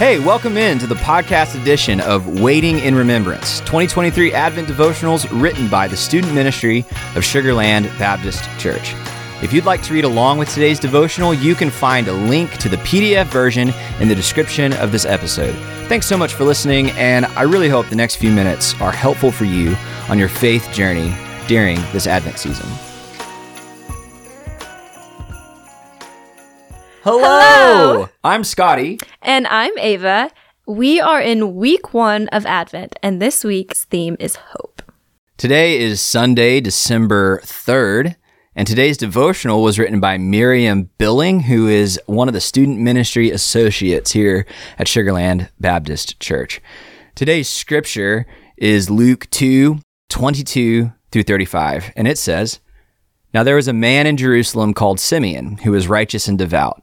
Hey, welcome in to the podcast edition of Waiting in Remembrance, 2023 Advent devotionals written by the student ministry of Sugarland Baptist Church. If you'd like to read along with today's devotional, you can find a link to the PDF version in the description of this episode. Thanks so much for listening, and I really hope the next few minutes are helpful for you on your faith journey during this Advent season. Hello! Hello! I'm Scotty. And I'm Ava. We are in week one of Advent, and this week's theme is hope. Today is Sunday, December 3rd, and today's devotional was written by Miriam Billing, who is one of the student ministry associates here at Sugarland Baptist Church. Today's scripture is Luke 2 22 through 35, and it says, Now there was a man in Jerusalem called Simeon, who was righteous and devout.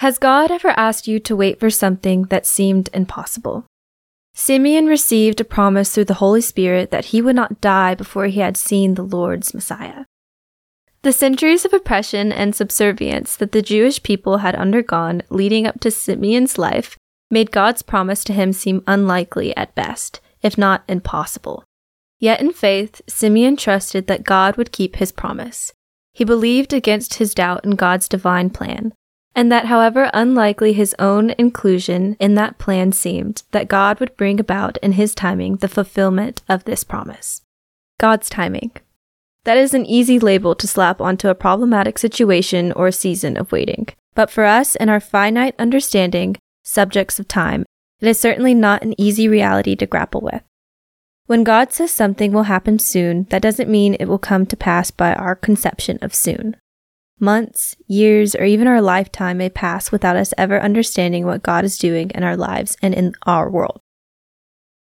Has God ever asked you to wait for something that seemed impossible? Simeon received a promise through the Holy Spirit that he would not die before he had seen the Lord's Messiah. The centuries of oppression and subservience that the Jewish people had undergone leading up to Simeon's life made God's promise to him seem unlikely at best, if not impossible. Yet in faith, Simeon trusted that God would keep his promise. He believed against his doubt in God's divine plan, and that however unlikely his own inclusion in that plan seemed, that God would bring about in his timing the fulfillment of this promise. God's timing. That is an easy label to slap onto a problematic situation or season of waiting. But for us and our finite understanding, subjects of time, it is certainly not an easy reality to grapple with. When God says something will happen soon, that doesn't mean it will come to pass by our conception of soon. Months, years, or even our lifetime may pass without us ever understanding what God is doing in our lives and in our world.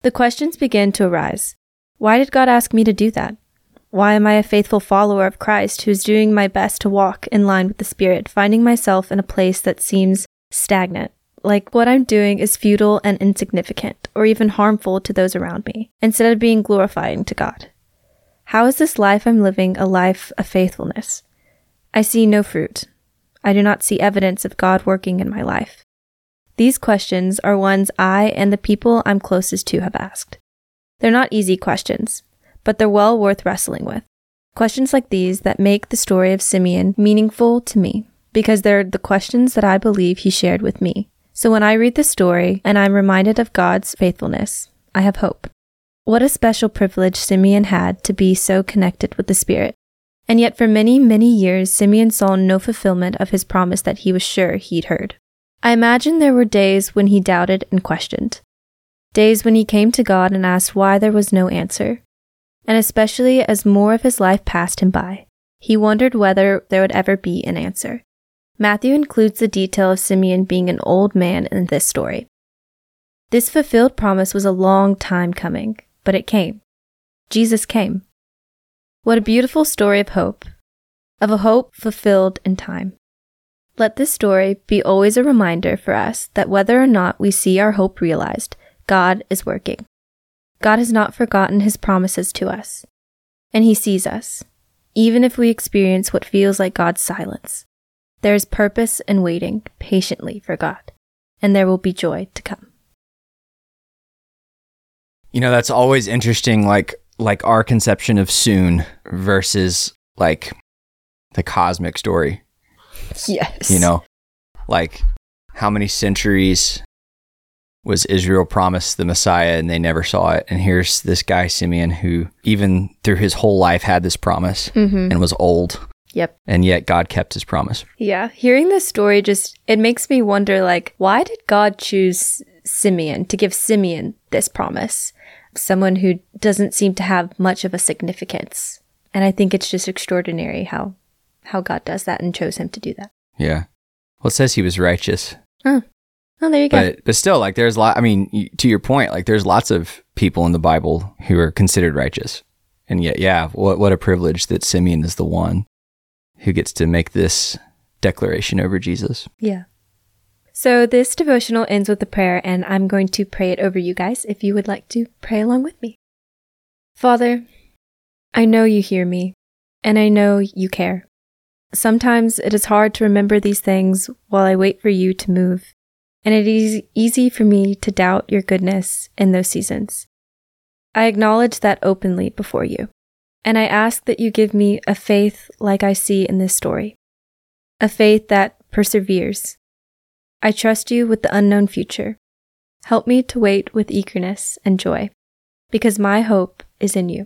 The questions begin to arise. Why did God ask me to do that? Why am I a faithful follower of Christ who is doing my best to walk in line with the Spirit, finding myself in a place that seems stagnant? Like what I'm doing is futile and insignificant, or even harmful to those around me, instead of being glorifying to God. How is this life I'm living a life of faithfulness? I see no fruit. I do not see evidence of God working in my life. These questions are ones I and the people I'm closest to have asked. They're not easy questions, but they're well worth wrestling with. Questions like these that make the story of Simeon meaningful to me because they're the questions that I believe he shared with me. So when I read the story and I'm reminded of God's faithfulness, I have hope. What a special privilege Simeon had to be so connected with the Spirit. And yet, for many, many years, Simeon saw no fulfillment of his promise that he was sure he'd heard. I imagine there were days when he doubted and questioned, days when he came to God and asked why there was no answer. And especially as more of his life passed him by, he wondered whether there would ever be an answer. Matthew includes the detail of Simeon being an old man in this story. This fulfilled promise was a long time coming, but it came. Jesus came. What a beautiful story of hope, of a hope fulfilled in time. Let this story be always a reminder for us that whether or not we see our hope realized, God is working. God has not forgotten his promises to us, and he sees us, even if we experience what feels like God's silence. There is purpose in waiting patiently for God, and there will be joy to come. You know, that's always interesting. Like, like our conception of soon versus like the cosmic story. Yes. You know, like how many centuries was Israel promised the Messiah and they never saw it. And here's this guy, Simeon, who even through his whole life had this promise mm-hmm. and was old. Yep. And yet God kept his promise. Yeah. Hearing this story just it makes me wonder like why did God choose Simeon to give Simeon this promise? Someone who doesn't seem to have much of a significance. And I think it's just extraordinary how how God does that and chose him to do that. Yeah. Well, it says he was righteous. Oh, oh there you go. But but still, like there's a lot. I mean, to your point, like there's lots of people in the Bible who are considered righteous, and yet, yeah, what what a privilege that Simeon is the one who gets to make this declaration over Jesus. Yeah. So this devotional ends with a prayer, and I'm going to pray it over you guys if you would like to pray along with me. Father, I know you hear me, and I know you care. Sometimes it is hard to remember these things while I wait for you to move, and it is easy for me to doubt your goodness in those seasons. I acknowledge that openly before you, and I ask that you give me a faith like I see in this story, a faith that perseveres. I trust you with the unknown future. Help me to wait with eagerness and joy, because my hope is in you.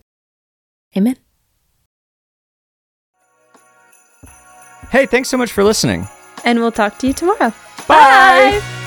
Amen. Hey, thanks so much for listening. And we'll talk to you tomorrow. Bye.